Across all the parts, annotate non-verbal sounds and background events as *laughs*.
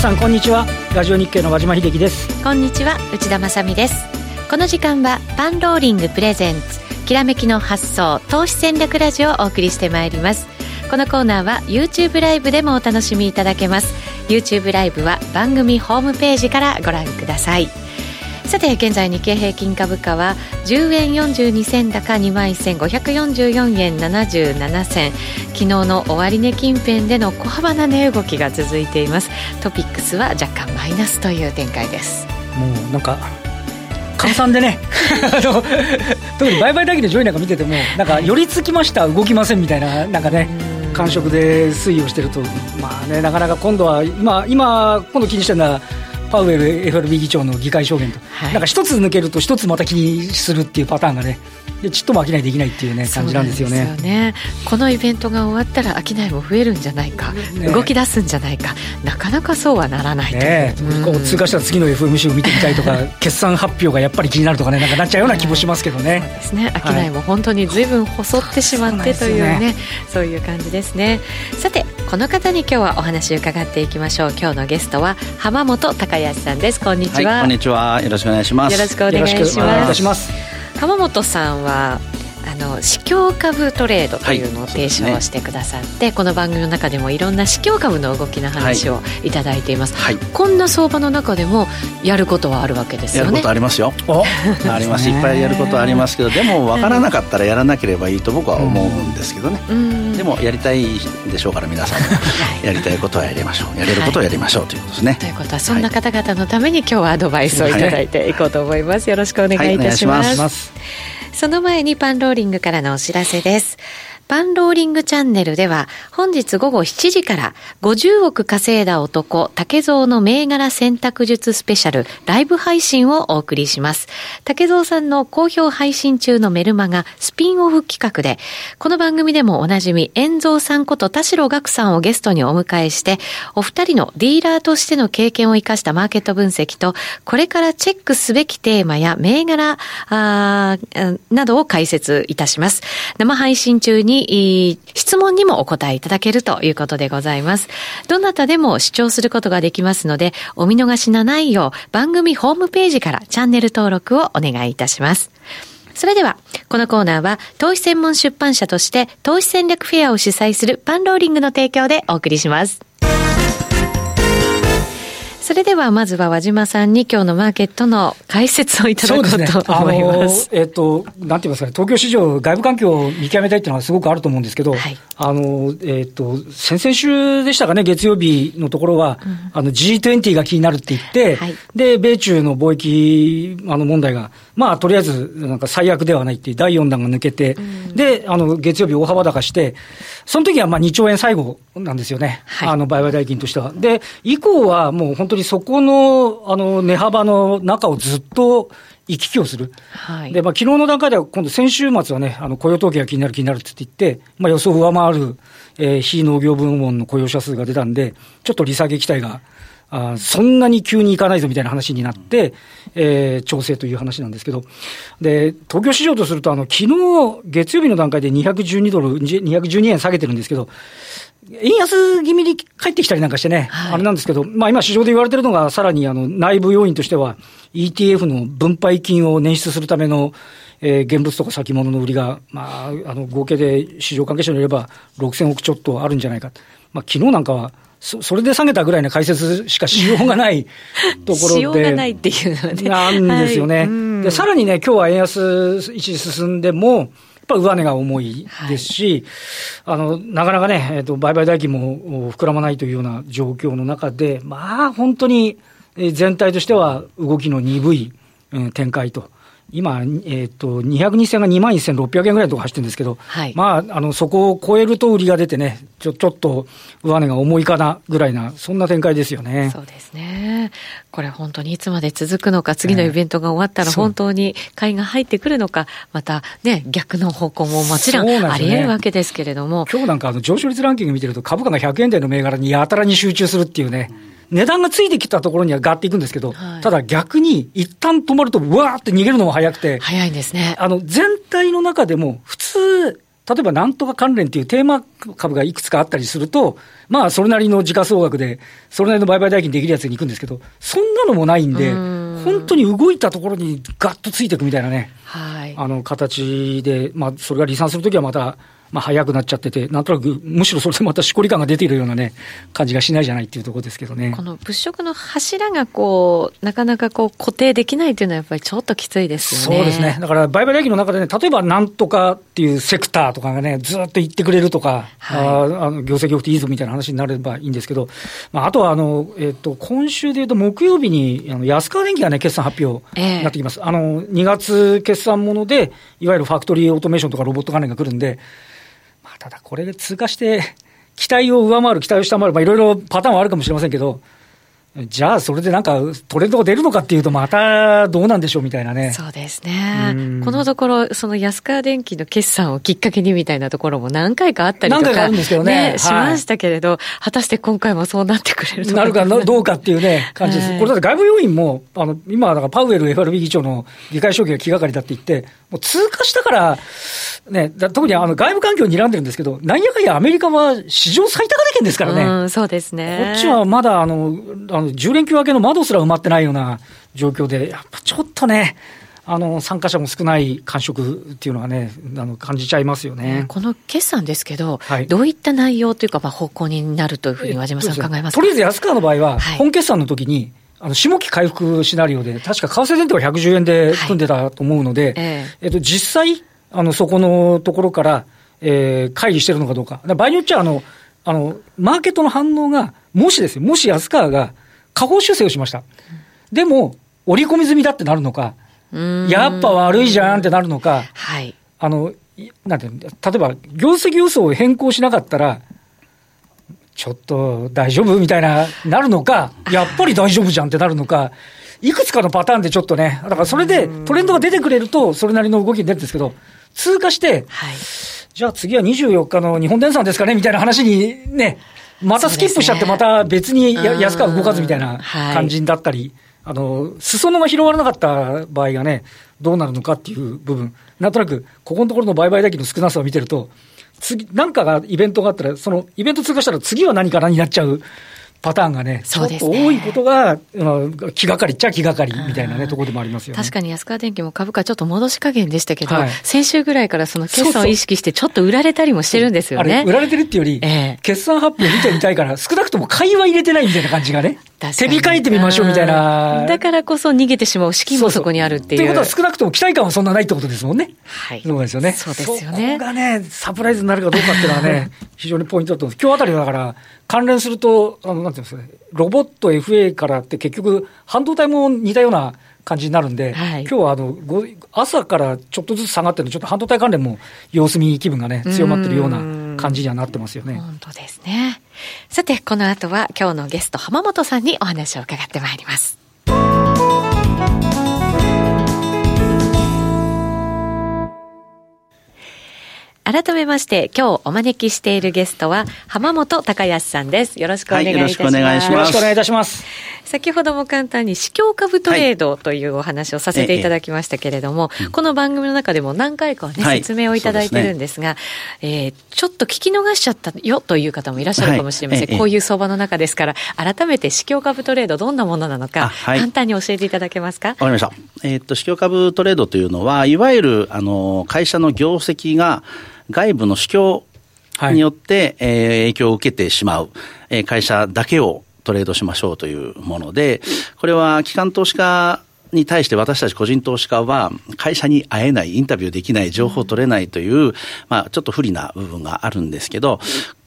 さんこんにちは。ラジオ日経の和島秀樹です。こんにちは内田まさです。この時間はパンローリングプレゼンツきらめきの発想投資戦略ラジオをお送りしてまいります。このコーナーは YouTube ライブでもお楽しみいただけます。YouTube ライブは番組ホームページからご覧ください。さて現在日経平均株価は10円42銭高2万1544円77銭。昨日の終値近辺での小幅な値動きが続いています。トピックスは若干マイナスという展開です。もうなんか換算でね。*laughs* 特に売買だけで上位なんか見ててもなんか寄り付きました動きませんみたいななんかね感触で推移をしてるとまあねなかなか今度は今今今度気にしてるのはパウエル FRB 議長の議会証言と、はい、なんか一つ抜けると一つまた気にするっていうパターンがねでちっとも飽きないできないっていうね感じなんですよね、ね、このイベントが終わったら飽きないも増えるんじゃないか、ね、動き出すんじゃないか。なかなかそうはならないね、こう通過したら次の FMC を見てみたいとか *laughs* 決算発表がやっぱり気になるとかねなんかなっちゃうような気もしますけどね、*laughs* そうですね。飽きないも本当にずいぶん細ってしまってというね。そういう感じですね。さてこの方に今日はお話伺っていきましょう。今日のゲストは浜本孝康さんです。こんにちは、はい、こんにちは。よろしくお願いします。よろしくお願いします。浜本さんはあの市況株トレードというのを提唱してくださって、はい。ね、この番組の中でもいろんな市況株の動きの話をい。ただいています、はい、こんな相場の中でもやることはあるわけですよね。やることありますよ。*laughs* あります。いっぱいやることはありますけどでも分からなかったらやらなければいいと僕は思うんですけどね、うん、でもやりたいでしょうから皆さん。やりたいことはやりましょう。*laughs* やれることをやりましょうということですね、ということはそんな方々のために今日はアドバイスをいただいていこうと思います、よろしくお願いいたします、その前にパンローリングからのお知らせです。パンローリングチャンネルでは本日午後7時から50億稼いだ男竹蔵の銘柄選択術スペシャルライブ配信をお送りします。竹蔵さんの好評配信中のメルマガスピンオフ企画でこの番組でもおなじみ遠蔵さんこと田代岳さんをゲストにお迎えしてお二人のディーラーとしての経験を生かしたマーケット分析とこれからチェックすべきテーマや銘柄あなどを解説いたします。生配信中に質問にもお答えいただけるということでございます。どなたでも視聴することができますので、お見逃しのないよう番組ホームページからチャンネル登録をお願いいたします。それでは、このコーナーは、投資専門出版社として、投資戦略フェアを主催するパンローリングの提供でお送りします。それではまずは和島さんに今日のマーケットの解説をいただこうと思います。すね、えっ、ー、と、なんて言いますかね、東京市場、外部環境を見極めたいっていうのはすごくあると思うんですけど、はい、あの、えっ、ー、と、先々週でしたかね、月曜日のところは、うん、あの G20 が気になるって言って、はい、で、米中の貿易あの問題が、まあ、とりあえず、なんか最悪ではないっていう第4弾が抜けて、うん、で、あの、月曜日大幅高して、その時はまあ2兆円最後なんですよね。はい、あの、売買代金としては。で、以降はもう本当にそこの、あの、値幅の中をずっと行き来をする。はい。で、まあ、昨日の段階では今度先週末はね、あの、雇用統計が気になる気になるって言って、まあ、予想を上回る、えー、非農業部門の雇用者数が出たんで、ちょっと利下げ期待が、あそんなに急にいかないぞみたいな話になって、えー、調整という話なんですけど、で、東京市場とすると、あの、昨日、月曜日の段階で212ドル、212円下げてるんですけど、円安気味に帰ってきたりなんかしてね、はい、あれなんですけど、まあ今市場で言われてるのが、さらにあの内部要因としては、ETF の分配金を捻出するための、えー、現物とか先物の売りが、まあ、あの合計で市場関係者によれば6000億ちょっとあるんじゃないか。まあ昨日なんかは、そそれで下げたぐらいの解説しかしようがない *laughs* ところで。しようがないっていうのはね。なんですよね。はい、で、さらにね、今日は円安一時進んでも、ぱ上値が重いですし、はい、あの、なかなかね、えっ、ー、と、売買代金も膨らまないというような状況の中で、まあ、本当に全体としては動きの鈍い、うん、展開と。今、えっ、ー、と、202銭が2万1600円ぐらいのところ走ってるんですけど、はい、まあ、あの、そこを超えると売りが出てね、ちょ、ちょっと上値が重いかなぐらいな、そんな展開ですよね。そうですね。これ本当にいつまで続くのか、次のイベントが終わったら本当に買いが入ってくるのか、またね、逆の方向ももちろんあり得るわけですけれども。ね、今日なんかあの上昇率ランキング見てると株価が100円台の銘柄にやたらに集中するっていうね。うん値段がついてきたところにはガーっていくんですけど、はい、ただ逆に一旦止まると、わーって逃げるのも早くて、早いんですね。あの、全体の中でも、普通、例えばなんとか関連っていうテーマ株がいくつかあったりすると、まあ、それなりの時価総額で、それなりの売買代金できるやつに行くんですけど、そんなのもないんで、ん。本当に動いたところにガッとついていくみたいなね、はい、あの形で、まあ、それが離散するときはまた、まあ、早くなっちゃってて、なんとなく、むしろそれでまたしこり感が出ているようなね、感じがしないじゃないっていうところですけどね。この物色の柱がこう、なかなかこう固定できないっていうのはやっぱりちょっときついですよね。そうですね。だから、売買代金の中でね、例えばなんとかっていうセクターとかがね、ずっと言ってくれるとか、はい、ああの業績良くていいぞみたいな話になればいいんですけど、まあ、あとはあの、えっ、ー、と、今週でいうと木曜日に、あの安川電機がね、決算発表になってきます。えー、あの、2月決算もので、いわゆるファクトリーオートメーションとかロボット関連が来るんで、ただこれで通過して、期待を上回る、期待を下回る、まあ、いろいろパターンはあるかもしれませんけど、じゃあ、それでなんかトレンドが出るのかっていうと、またどうなんでしょうみたいなね。そうですね。このところ、その安川電機の決算をきっかけにみたいなところも何回かあったりとか、何回かあるんですけどね。ねしましたけれど、果たして今回もそうなってくれるなるかどうかっていうね、感じです。はい、これだって外部要因も、あの、今、だからパウエル FRB 議長の議会証券が気がかりだって言って、もう通過したから、ね、特にあの外部環境を睨んでるんですけど、なんやかんやアメリカは史上最高値圏ですからね。うん、そうですね。こっちはまだあの、あの10連休明けの窓すら埋まってないような状況で、やっぱちょっとね、あの参加者も少ない感触っていうのはね、あの感じちゃいますよね。この決算ですけど、はい、どういった内容というか、まあ、方向になるというふうに和島さん、考えますとりあえず安川の場合は、本決算の時に、あの下期回復シナリオで、確か為替前提は110円で組んでたと思うので、はい、え。ー、えっと、実際、あの、そこのところから、えー、会議してるのかどうか。か場合によっちゃ、あの、あの、マーケットの反応が、もしですよ、もし安川が下方修正をしました。でも、織り込み済みだってなるのか、やっぱ悪いじゃんってなるのか、はい。あの、なんていう例えば、業績予想を変更しなかったら、ちょっと大丈夫みたいな、なるのか、やっぱり大丈夫じゃんってなるのか、いくつかのパターンでちょっとね、だからそれでトレンドが出てくれると、それなりの動きに出るんですけど、通過して、はい、じゃあ次は24日の日本電産ですかねみたいな話にね、またスキップしちゃって、また別に安川動かずみたいな感じだったり、あの、裾野が広がらなかった場合がね、どうなるのかっていう部分、なんとなく、ここのところの売買代金の少なさを見てると、次、なんかがイベントがあったら、そのイベント通過したら次は何かなになっちゃうパターンがね、そうですね多いことが、気がかりっちゃ気がかりみたいなね、ところでもありますよね。確かに安川電機も株価ちょっと戻し加減でしたけど、はい、先週ぐらいからその決算を意識して、ちょっと売られたりもしてるんですよね。売られてるっていうより、えー、決算発表見てみたいから、少なくとも買いは入れてないみたいな感じがね。手控えてみましょうみたいな。だからこそ逃げてしまう資金もそこにあるっていう。ということは少なくとも期待感はそんなないってことですもんね。はい。そうですよね。そうですよね。そこがね、サプライズになるかどうかっていうのはね、*laughs* 非常にポイントだと思う。今日あたりだから、関連すると、あの、なんていうんですかね、ロボット FA からって結局、半導体も似たような感じになるんで、はい、今日はあの朝からちょっとずつ下がってるちょっと半導体関連も様子見気分がね、強まってるような感じにはなってますよね。本当ですね。さて、この後は今日のゲスト浜本さんにお話を伺ってまいります。改めまして、今日お招きしているゲストは、浜本隆康さんです。よろしくお願いいたします。はい、よろしくお願いします。よろしくお願いいたします。先ほども簡単に、市況株トレードというお話をさせていただきましたけれども、ええ、この番組の中でも何回かね、はい、説明をいただいてるんですが、すね、えー、ちょっと聞き逃しちゃったよという方もいらっしゃるかもしれません。はい、こういう相場の中ですから、改めて市況株トレードどんなものなのか、簡単に教えていただけますか？わかりました。えー、っと、市況株トレードというのは、いわゆる、あの、会社の業績が、外部の市況によって、はい、えー、影響を受けてしまう、えー、会社だけをトレードしましょうというもので、これは機関投資家に対して私たち個人投資家は会社に会えない、インタビューできない、情報を取れないという、まあちょっと不利な部分があるんですけど、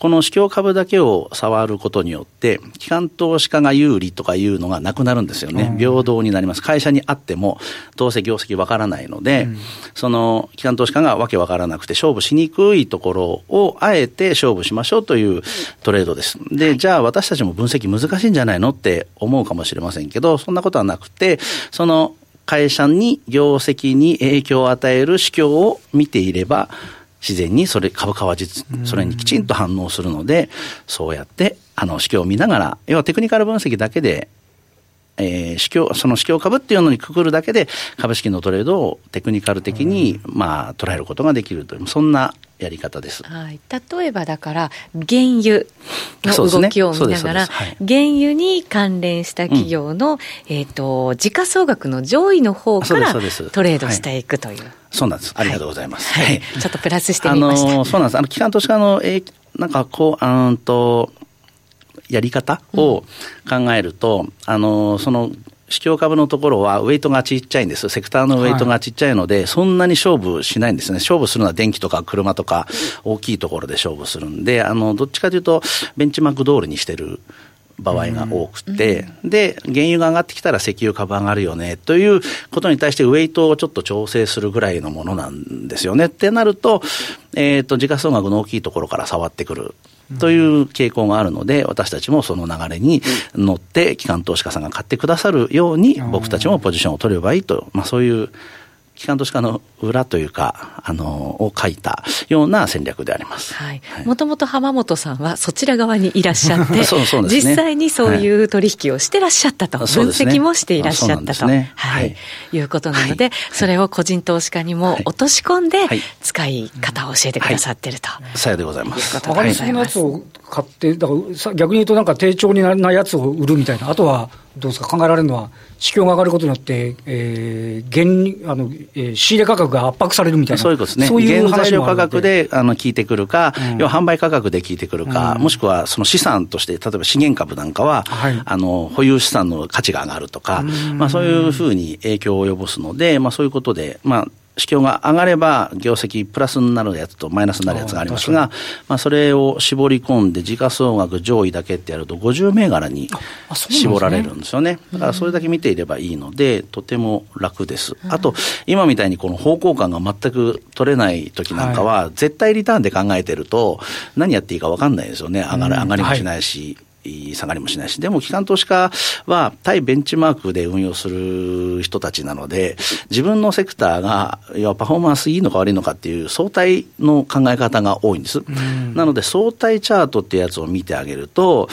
この市況株だけを触ることによって、機関投資家が有利とかいうのがなくなるんですよね。平等になります。会社にあっても、どうせ業績わからないので、その機関投資家がわけわからなくて勝負しにくいところをあえて勝負しましょうというトレードです。で、じゃあ私たちも分析難しいんじゃないのって思うかもしれませんけど、そんなことはなくて、その会社に業績に影響を与える市況を見ていれば、自然にそれ、株価は実、それにきちんと反応するので、そうやって、あの、市況を見ながら、要はテクニカル分析だけでえー、市況、その市況株っていうのにくくるだけで、株式のトレードをテクニカル的に、まあ、捉えることができるという、そんなやり方です。はい。例えばだから、原油の動きを見ながら、ねはい、原油に関連した企業の、うん、えっ、と、時価総額の上位の方からトレードしていくという。そうなんです。ありがとうございます。はい。ちょっとプラスしてみました。あのそうなんです。あの、機関投資家の、えー、なんかこう、うんと、やり方を考えると、うん、あの、その、市況株のところはウェイトがちっちゃいんです。セクターのウェイトがちっちゃいので、はい、そんなに勝負しないんですね。勝負するのは電気とか車とか大きいところで勝負するんで、あの、どっちかというと、ベンチマーク通りにしてる場合が多くて、うん、で、原油が上がってきたら石油株上がるよね、ということに対してウェイトをちょっと調整するぐらいのものなんですよね。ってなると、えっ、ー、と、時価総額の大きいところから触ってくる。という傾向があるので、私たちもその流れに乗って、機関投資家さんが買ってくださるように、僕たちもポジションを取ればいいと、まあそういう機関投資家の裏というか、あの、を書いたような戦略であります。はい。もともと浜本さんはそちら側にいらっしゃって、*laughs* そうそうね、実際にそういう取引をしてらっしゃったと、はい、分析もしていらっしゃったと、ね、はい、い。うことなので、はい、それを個人投資家にも落とし込んで、使い方を教えてくださってると。さよでございます。上がりすぎのやつを買って、だから逆に言うとなんか低調にならないやつを売るみたいな、あとはどうですか、考えられるのは、市況が上がることによって、えー、原あのえー、仕入れ価格が圧迫されるみたいな、そういうことですね、そういう原材料価格であの効いてくるか、うん、要は販売価格で効いてくるか、うん、もしくはその資産として、例えば資源株なんかは、はい、あの保有資産の価値が上がるとか、まあ、そういうふうに影響を及ぼすので、まあ、そういうことで、まあ、市況が上がれば業績プラスになるやつとマイナスになるやつがありますが、まあ、それを絞り込んで時価総額上位だけってやると50銘柄に絞られるんですよね。だからそれだけ見ていればいいので、とても楽です。あと、今みたいにこの方向感が全く取れない時なんかは、絶対リターンで考えてると、何やっていいか分かんないですよね。上がり上がりもしないし。下がりもしないし、でも機関投資家は対ベンチマークで運用する人たちなので、自分のセクターが、要はパフォーマンスいいのか悪いのかっていう相対の考え方が多いんです。なので相対チャートっていうやつを見てあげると、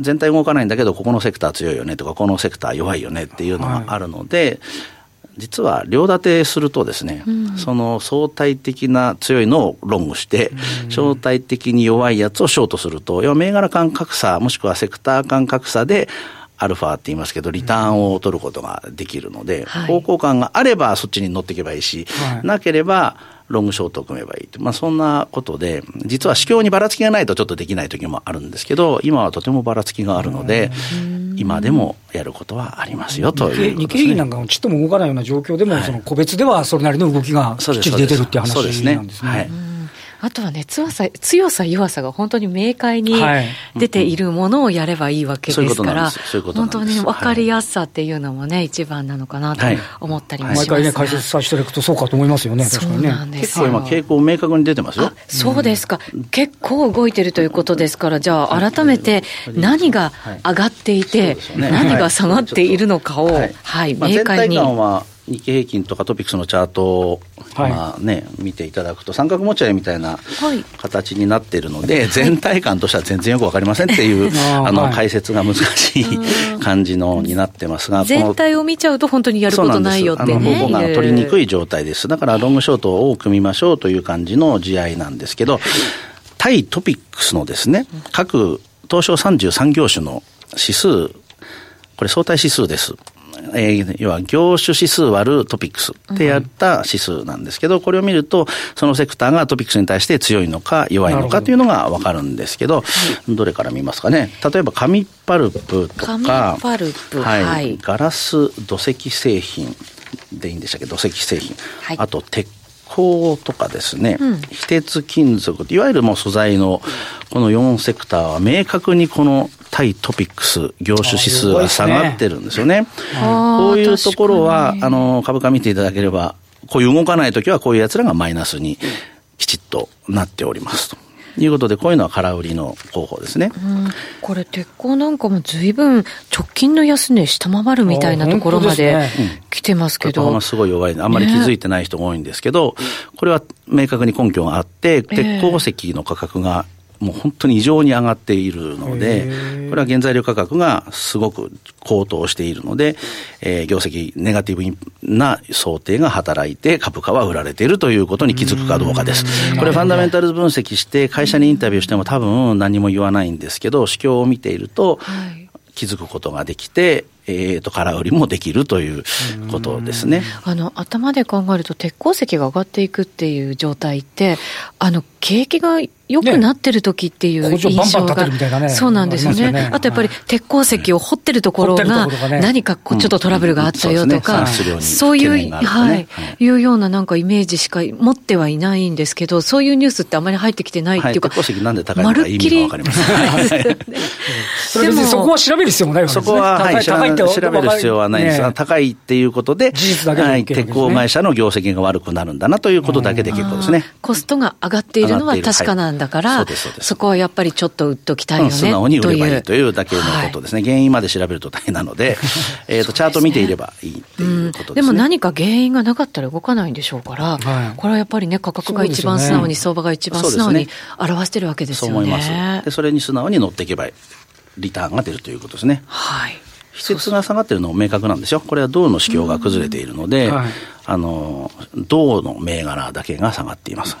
全体動かないんだけど、ここのセクター強いよねとか、このセクター弱いよねっていうのがあるので、はい実は両立てするとですね、うん、その相対的な強いのをロングして、うん、相対的に弱いやつをショートすると、要は銘柄間格差、もしくはセクター間格差で、アルファって言いますけど、リターンを取ることができるので、うん、方向感があればそっちに乗っていけばいいし、はい、なければ、ロングショートを組めばいいまあ、そんなことで、実は市況にばらつきがないとちょっとできない時もあるんですけど、今はとてもばらつきがあるので、今でもやることはありますよという、ね、日経平均なんかもちっとも動かないような状況でも、はい、その個別ではそれなりの動きがきっちり出てるっていう話なんですね。そうですね。はいあとはね、強さ、強さ、弱さが本当に明快に出ているものをやればいいわけですから、本当に分かりやすさっていうのもね、一番なのかなと思ったりもします、毎回ね、解説させていただくとそうかと思いますよね、確かにね。結構今、傾向明確に出てますよ。そうですか。結構動いてるということですから、じゃあ改めて何が上がっていて、何が下がっているのかを、はい、明快に。日経平均とかトピックスのチャートを、はい、まあね、見ていただくと、三角持ち合いみたいな形になっているので、はい、全体感としては全然よくわかりませんっていう、*laughs* あの、解説が難しい感じのになってますが、全体を見ちゃうと本当にやることないよってね。あの、が取りにくい状態です。だから、ロングショートを組みましょうという感じの試合なんですけど、対トピックスのですね、各東証33業種の指数、これ相対指数です。えー、要は業種指数割るトピックスってやった指数なんですけど、これを見ると、そのセクターがトピックスに対して強いのか弱いのかというのがわかるんですけど、どどれから見ますかね？例えば紙パルプとか、パルプ、はい、ガラス土石製品でいいんでしたっけ、土石製品。はい、あと鉄鋼とかですね、うん、非鉄金属、いわゆるもう素材のこの4セクターは明確にこの対トピックス、業種指数が下がってるんですよね。こういうところは、あの、株価見ていただければ、こういう動かないときはこういうやつらがマイナスにきちっとなっておりますと。いうことで、こういうのは空売りの方法ですね。うん、これ、鉄鋼なんかもずいぶん直近の安値下回るみたいなところまで来てますけど。ねうん、すごい弱いあんまり気づいてない人が多いんですけど、ね、これは明確に根拠があって、鉄鉱石の価格がもう本当に異常に上がっているので、これは原材料価格がすごく高騰しているので、えー、業績ネガティブな想定が働いて株価は売られているということに気づくかどうかです。これファンダメンタルズ分析して会社にインタビューしても多分何も言わないんですけど、指標を見ていると、気づくことができて、えーと、空売りもできるということですね。あの頭で考えると、鉄鉱石が上がっていくっていう状態って、あの景気が良くなってる時っていう印象が、ね、そうなんですよね、ね、あとやっぱり鉄鉱石を掘ってるところが、何かこうちょっとトラブルがあったよとか、そういう、はい、いうようななんかイメージしか持ってはいないんですけど、そういうニュースってあまり入ってきてないっていうか、鉄鉱石なんで高いのか意味が分かります。*laughs* でもそこは調べる必要もないわけですね。そこは、はい、高いって調べる必要はないんです。が、高いっていうことで、事実だけで、はい、鉄鋼会社の業績が悪くなるんだなということだけで結構ですね。コストが上がっているのは確かなんだから、そこはやっぱりちょっと売っときたいよね、素直に売ればいいというだけのことですね。原因まで調べると大変なので、*laughs* えっと、チャート見ていればいいっていうことですね。でも何か原因がなかったら動かないんでしょうから、これはやっぱりね、価格が一番素直に、相場が一番素直に表してるわけですよね。そう思います。で、それに素直に乗っていけばリターンが出るということですね。はい。非鉄が下がってるのも明確なんですよ。これは銅の市況が崩れているので、はい、あの、銅の銘柄だけが下がっています。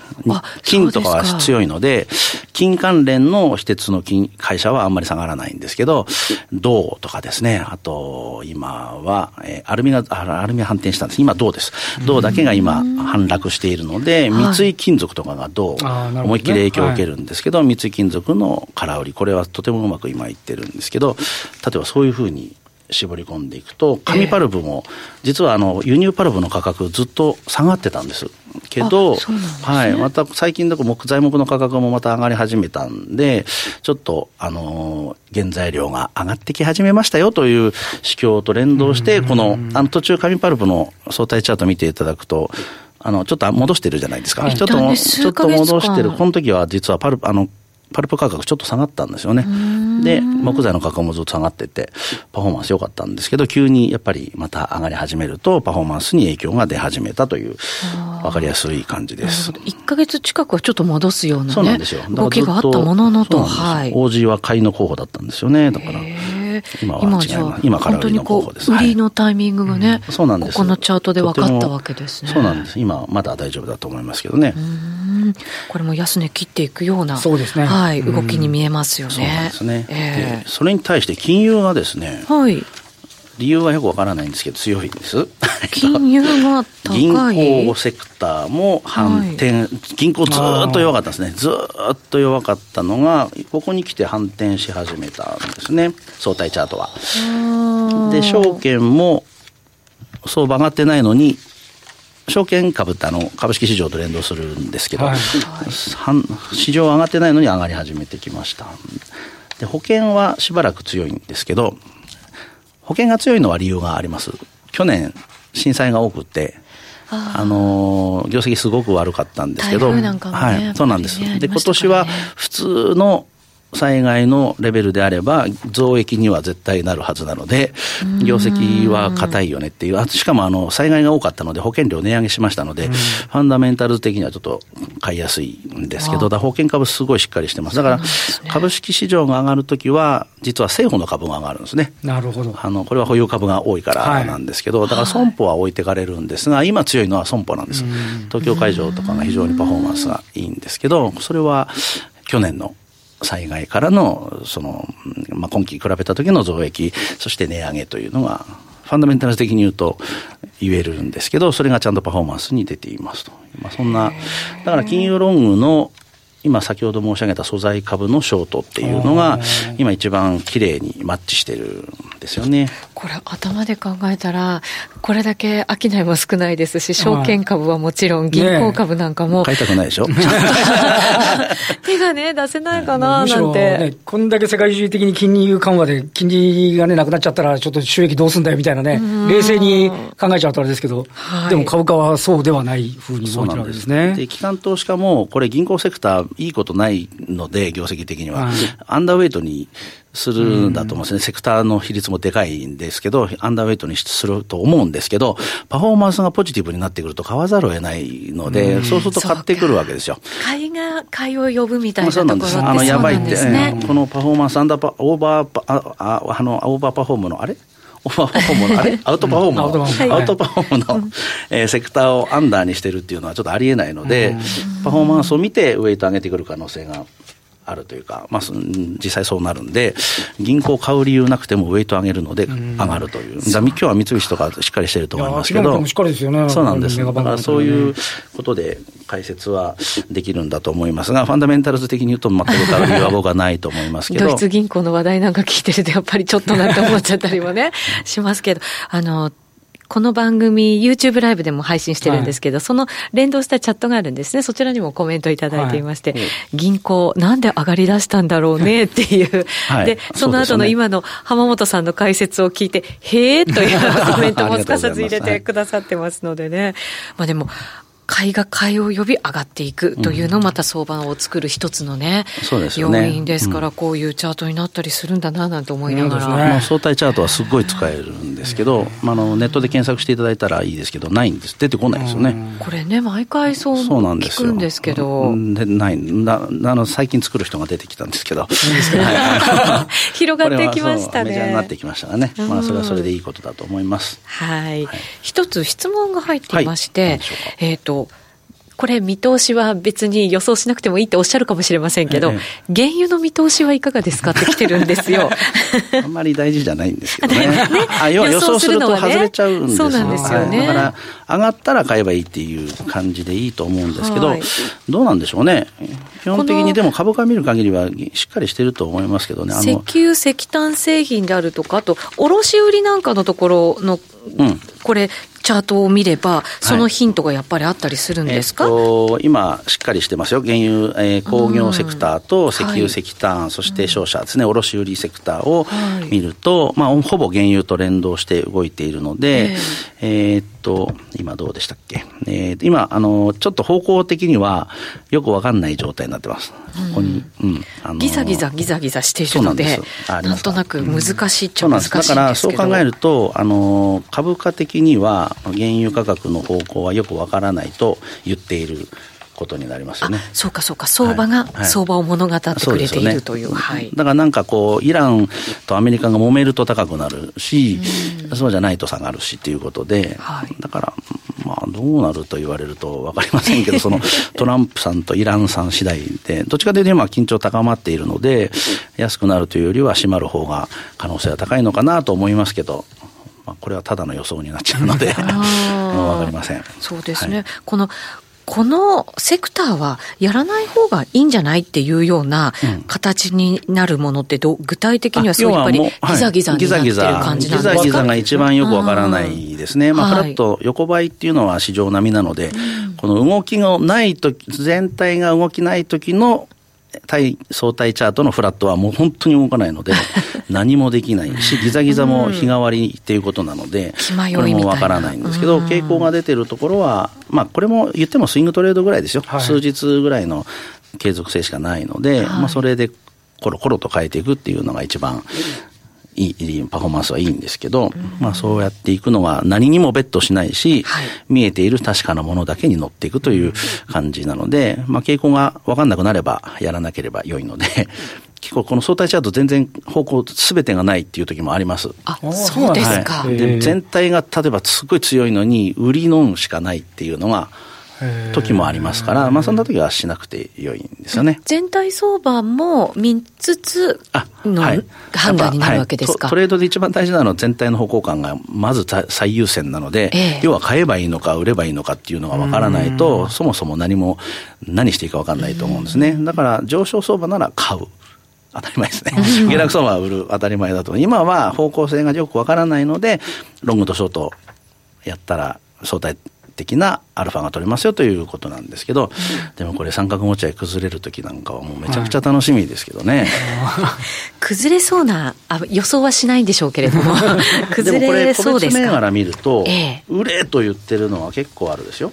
金とかは強いので、金関連の非鉄の金会社はあんまり下がらないんですけど、銅とかですね、あと、今は、えー、アルミが、アルミが反転したんです。今銅です。銅だけが今反落しているので、三井金属とかが銅、思いっきり影響を受けるんですけど、三井金属の空売り、これはとてもうまく今いってるんですけど、例えばそういうふうに絞り込んでいくと、紙パルプも、実はあの輸入パルプの価格、ずっと下がってたんです。けど、ね、はい、また最近だと木材木の価格もまた上がり始めたんで、ちょっと、あの、原材料が上がってき始めましたよという指標と連動して、この、あの途中紙パルプの相対チャート見ていただくと、あの、ちょっと戻してるじゃないですか。はい、ちょっと、ちょっと戻してる。この時は実はパルプ、あの、パルプ価格ちょっと下がったんですよね。で、木材の価格もずっと下がってて、パフォーマンス良かったんですけど、急にやっぱりまた上がり始めると、パフォーマンスに影響が出始めたという、わかりやすい感じです。1か月近くはちょっと戻すような、ね、そうなんですよ。動きがあったもののと、はい。OG は買いの候補だったんですよね、だから。今は違い。今から売りの候補です。売りのタイミングがね、そうなんです。ここのチャートで分かったわけですね。そうなんです。今まだ大丈夫だと思いますけどね。これも安値切っていくような、そうですね。はい、動きに見えますよね。そうですね。えー、それに対して金融がですね、はい。理由はよくわからないんですけど強いんです。金融が銀行セクターも反転、はい、銀行ずっと弱かったですね。ずっと弱かったのが、ここに来て反転し始めたんですね。相対チャートは。で、証券も相場上がってないのに、証券株ってあの株式市場と連動するんですけど、はい、市場上がってないのに上がり始めてきました。で保険はしばらく強いんですけど、保険が強いのは理由があります。去年、震災が多くて、あの業績すごく悪かったんですけど、ね、はい、そうなんです。ね、で、今年は普通の災害のレベルであれば、増益には絶対なるはずなので、業績は硬いよねっていう、しかもあの災害が多かったので、保険料値上げしましたので、ファンダメンタル的にはちょっと買いやすいんですけど、保険株すごいしっかりしてます。だから、株式市場が上がるときは、実は政府の株が上がるんですね。なるほど。あの、これは保有株が多いからなんですけど、はい、だから損保は置いてかれるんですが、今強いのは損保なんです。東京会場とかが非常にパフォーマンスがいいんですけど、それは去年の災害からの、その、まあ、今期比べた時の増益、そして値上げというのが、ファンダメンタル的に言うと言えるんですけど、それがちゃんとパフォーマンスに出ていますと。まあ、そんな、だから金融ロングの今先ほど申し上げた素材株のショートっていうのが、今一番綺麗にマッチしてるんですよね。これ頭で考えたら、これだけ商いも少ないですし、証券株はもちろん、銀行株なんかも。買いたくないでしょ？*laughs* 手がね、出せないかななんて。ね、こんだけ世界中的に金利緩和で、金利がね、なくなっちゃったら、ちょっと収益どうすんだよみたいなね、冷静に考えちゃうとあれですけど、はい、でも株価はそうではないふうに思ってるわけですね。で、機関投資家も、これ銀行セクター、いいことないので、業績的には、アンダーウェイトにするんだと思うんですね、セクターの比率もでかいんで、ですけど、アンダーウェイトにすると思うんですけど、パフォーマンスがポジティブになってくると買わざるを得ないので、うそうすると買ってくるわけですよ。買いが買いを呼ぶみたいなところってそうなんです。あの、やばいって、ね、このパフォーマンス、アンダーパ、オーバーパ、あ、ああの、オーバーパフォームの、あれ？オーバーパフォームの、あれ？アウトパフォームの、アウトパフォーム。の、えー、セクターをアンダーにしてるっていうのはちょっとありえないので、パフォーマンスを見てウェイト上げてくる可能性があるというか、まあ、実際そうなるんで、銀行買う理由なくてもウェイト上げるので上がるという、だ今日は三菱とかしっかりしてると思いますけど、しっかりですよね、そうなんです、だからそういうことで解説はできるんだと思います。が、ファンダメンタルズ的に言うと、全く買う理由は僕はないと思いますけど。*laughs* ドイツ銀行の話題なんか聞いてると、やっぱりちょっとなって思っちゃったりもね、*laughs* しますけど、あの、この番組、YouTube ライブでも配信してるんですけど、はい、その連動したチャットがあるんですね。そちらにもコメントいただいていまして、はい、銀行、なんで上がり出したんだろうね *laughs* っていう。はい、で、その後の今の浜本さんの解説を聞いて、へえというコメントも *laughs* すかさず入れてくださってますのでね。まあでも、買いが買いを呼び上がっていくというのもまた相場を作る一つのね、そうですね。要因ですから、こういうチャートになったりするんだななんて思いながら、まあ、相対チャートはすごい使えるんですけど、まあ、あのネットで検索していただいたらいいですけど、ないんです、出てこないですよね。これね、毎回そう聞くんですけど、でない。なあの最近作る人が出てきたんですけど、*laughs* 広がってきましたね。メジャーになってきましたがね、まあ、それはそれでいいことだと思います。はい、はい、一つ質問が入っていまして、はい、えっ、ー、とこれ見通しは別に予想しなくてもいいっておっしゃるかもしれませんけど、ええ、原油の見通しはいかがですかって来てるんですよ。*laughs* あんまり大事じゃないんですけどね。*laughs* ねあ予想すると外れちゃうんですよ、ね、そうなんですよね、はい、だから上がったら買えばいいっていう感じでいいと思うんですけど、はい、どうなんでしょうね。基本的にでも株価見る限りはしっかりしてると思いますけどね。石油石炭製品であるとか、あと卸売なんかのところの、うん、これチャートを見れば、そのヒントがやっぱりあったりするんですか、はいえー、と今、しっかりしてますよ、原油、えー、工業セクターと石油、石炭、はい、そして商社ですね、卸売セクターを見ると、はい、まあ、ほぼ原油と連動して動いているので、えー、えー、っと、今どうでしたっけ、えー、今あの、ちょっと方向的にはよくわかんない状態になってます。ここに、うん、あのギザギザギザギザしているので、なんとなく難しいっちゃ難しいんですけど、うん、だからそう考えると、あの株価的には、原油価格の方向はよくわからないと言っていることになりますよね。そうかそうか、相場が、相場を物語ってくれているという。はい、だからなんかこう、イランとアメリカが揉めると高くなるし、うそうじゃないと下がるしということで、はい、だから、まあ、どうなると言われると分かりませんけど、*laughs* そのトランプさんとイランさん次第で、どっちかというと今、緊張高まっているので、安くなるというよりは、締まる方が可能性は高いのかなと思いますけど、まあ、これはただの予想になっちゃうので、分 *laughs* かりません。そうですね。はい、このこのセクターはやらない方がいいんじゃないっていうような形になるものってど、具体的にはそうやっぱりギザギザになってる感じなんですか、ギザギザが一番よくわからないですね。まあ、フラット横ばいっていうのは市場並みなので、この動きがないとき、全体が動きないときの対相対チャートのフラットはもう本当に動かないので、*laughs* 何もできないし、ギザギザも日替わりっていうことなので、これもわからないんですけど、傾向が出てるところは、まあ、これも言ってもスイングトレードぐらいですよ、はい、数日ぐらいの継続性しかないので、はい、まあ、それでコロコロと変えていくっていうのが一番いい、パフォーマンスはいいんですけど、まあそうやっていくのは何にもベットしないし、はい、見えている確かなものだけに乗っていくという感じなので、まあ傾向が分かんなくなればやらなければ良いので、*laughs* 結構この相対チャート全然方向すべてがないっていう時もあります。あ、そうですか。はい、で全体が例えばすごい強いのに売りのしかないっていうのが、時もありますから、まあ、そんな時はしなくてよいんですよね。全体相場も見つつの判断になるわけですか、はい、トレードで一番大事なのは全体の方向感がまず最優先なので、えー、要は買えばいいのか売ればいいのかっていうのがわからないと、そもそも何も何していいかわかんないと思うんですね。だから上昇相場なら買う。当たり前ですね。*laughs* 下落相場は売る当たり前だと。今は方向性がよくわからないので、ロングとショートやったら相対的なアルファが取れますよということなんですけど、でもこれ三角持ち合い崩れる時なんかはもうめちゃくちゃ楽しみですけどね。崩れそうなあ予想はしないんでしょうけれども。*laughs* 崩れそうですか？でもこれ銘柄見ると、ええ、売れと言ってるのは結構あるですよ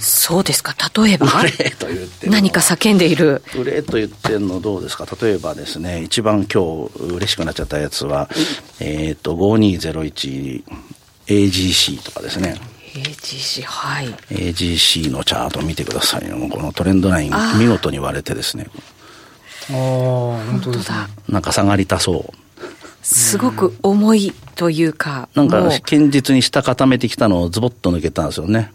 そうですか。例えば？売れと言って何か叫んでいる。売れと言ってるのどうですか？例えばですね一番今日嬉しくなっちゃったやつは、えっ、ー、と 5201AGC とかですね AGC はい。AGC のチャート見てくださいよこのトレンドライン見事に割れてですね。ああ本当ですね。なんか下がりたそう。すごく重いというかなんか堅実に下固めてきたのをズボッと抜けたんですよね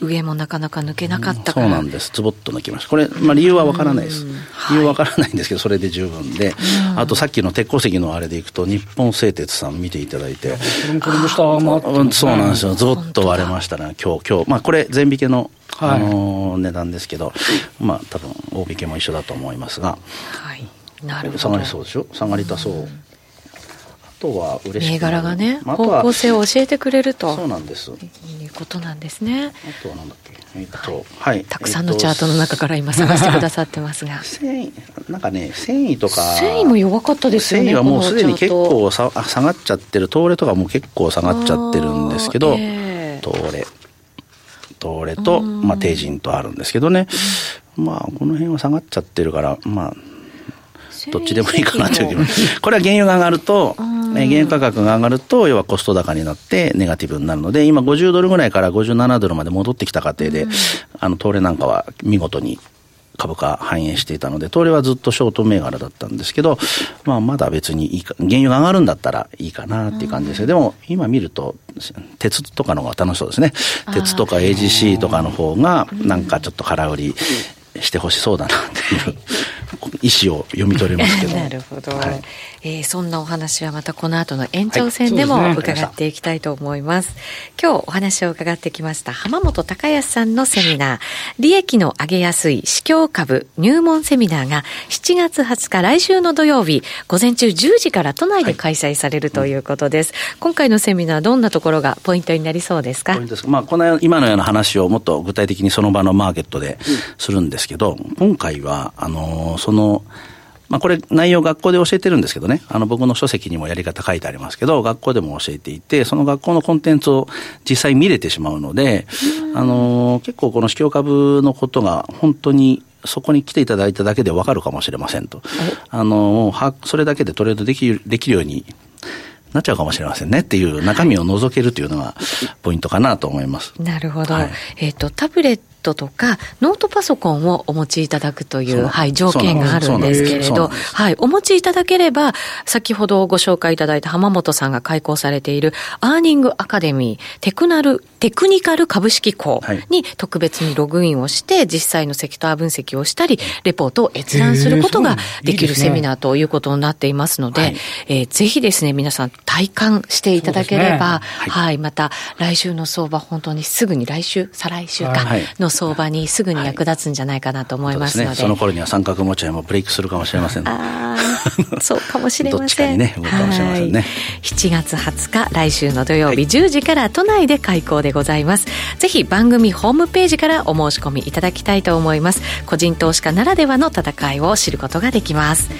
上もなかなか抜けなかったから、そうなんです。ズボッと抜きました。これ、まあ、理由は分からないです、理由は分からないんですけどそれで十分で、あとさっきの鉄鉱石のあれでいくと日本製鉄さん見ていただいて。そうなんですよ。ズボッと割れましたね今日今日。まあこれ全引けのあの値段ですけど、まあ多分大引けも一緒だと思いますが、はい、なるほど。下がりそうでしょ？下がりたそう、とは嬉しい銘柄がね、方向性を教えてくれると。そうなんです。いうことなんですね。あとはなんだっけ？えっとはい、たくさんのチャートの中から今 *laughs* 探してくださってますが。繊維なんかね繊維とか繊維も弱かったですよね繊維はもうすでに結構さ下がっちゃってる。東レとかも結構下がっちゃってるんですけど、え。ー、東レ東レと、まあ、帝人とあるんですけどね、まあこの辺は下がっちゃってるからまあどっちでもいいかなという気も。これは原油が上がると、原油価格が上がると、要はコスト高になってネガティブになるので、今50ドルぐらいから57ドルまで戻ってきた過程で、あの、東レなんかは見事に株価反映していたので、東レはずっとショート銘柄だったんですけど、まあまだ別にいいか、原油が上がるんだったらいいかなっていう感じですよ。でも今見ると、鉄とかの方が楽しそうですね。鉄とか AGC とかの方が、なんかちょっと空売りしてほしそうだなっていう意思を読み取れますけど。*laughs* なるほど。はいえー、そんなお話はまたこの後の延長戦でも伺っていきたいと思います。はいすね、今日お話を伺ってきました浜本隆康さんのセミナー、利益の上げやすい市況株入門セミナーが7月20日来週の土曜日午前中10時から都内で開催されるということです。はい今回のセミナーどんなところがポイントになりそうですか？ポイントです。まあこの今のような話をもっと具体的にその場のマーケットでするんですけど、今回はあのそのまあこれ内容学校で教えてるんですけどね、あの僕の書籍にもやり方書いてありますけど、学校でも教えていて、その学校のコンテンツを実際見れてしまうので、あの、結構この市況株のことが本当にそこに来ていただいただけでわかるかもしれませんと。あの、それだけでトレードできる、できるようになっちゃうかもしれませんねっていう中身を除けるというのがポイントかなと思います。なるほど。はい、えっ、ー、と、タブレットとかノートパソコンをお持ちいただくという、はい、条件があるんですけれど、はい、お持ちいただければ、先ほどご紹介いただいた浜本さんが開講されているアーニングアカデミーテクナル、テクニカル株式校に特別にログインをして、実際のセクター分析をしたり、レポートを閲覧することができるセミナーということになっていますので、はい、えー、ぜひですね、皆さん体感していただければ、ね、はい、はい、また来週の相場、本当にすぐに来週、再来週かの相場にすぐに役立つんじゃないかなと思いますので、はい、そね、その頃には三角持ち合いもブレイクするかもしれませんああそうかもしれません。*laughs* どっちかにね動くかもしれませんね、はい、7月20日来週の土曜日10時から都内で開講でございます、ぜひ番組ホームページからお申し込みいただきたいと思います。個人投資家ならではの戦いを知ることができます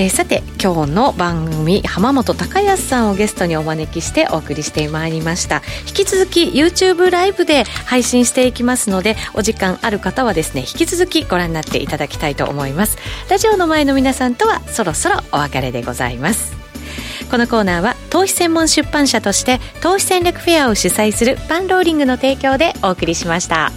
えー、さて今日の番組浜本隆康さんをゲストにお招きしてお送りしてまいりました。引き続き YouTube ライブで配信していきますのでお時間ある方はですね引き続きご覧になっていただきたいと思います。ラジオの前の皆さんとはそろそろお別れでございます。このコーナーは投資専門出版社として投資戦略フェアを主催するパンローリングの提供でお送りしました。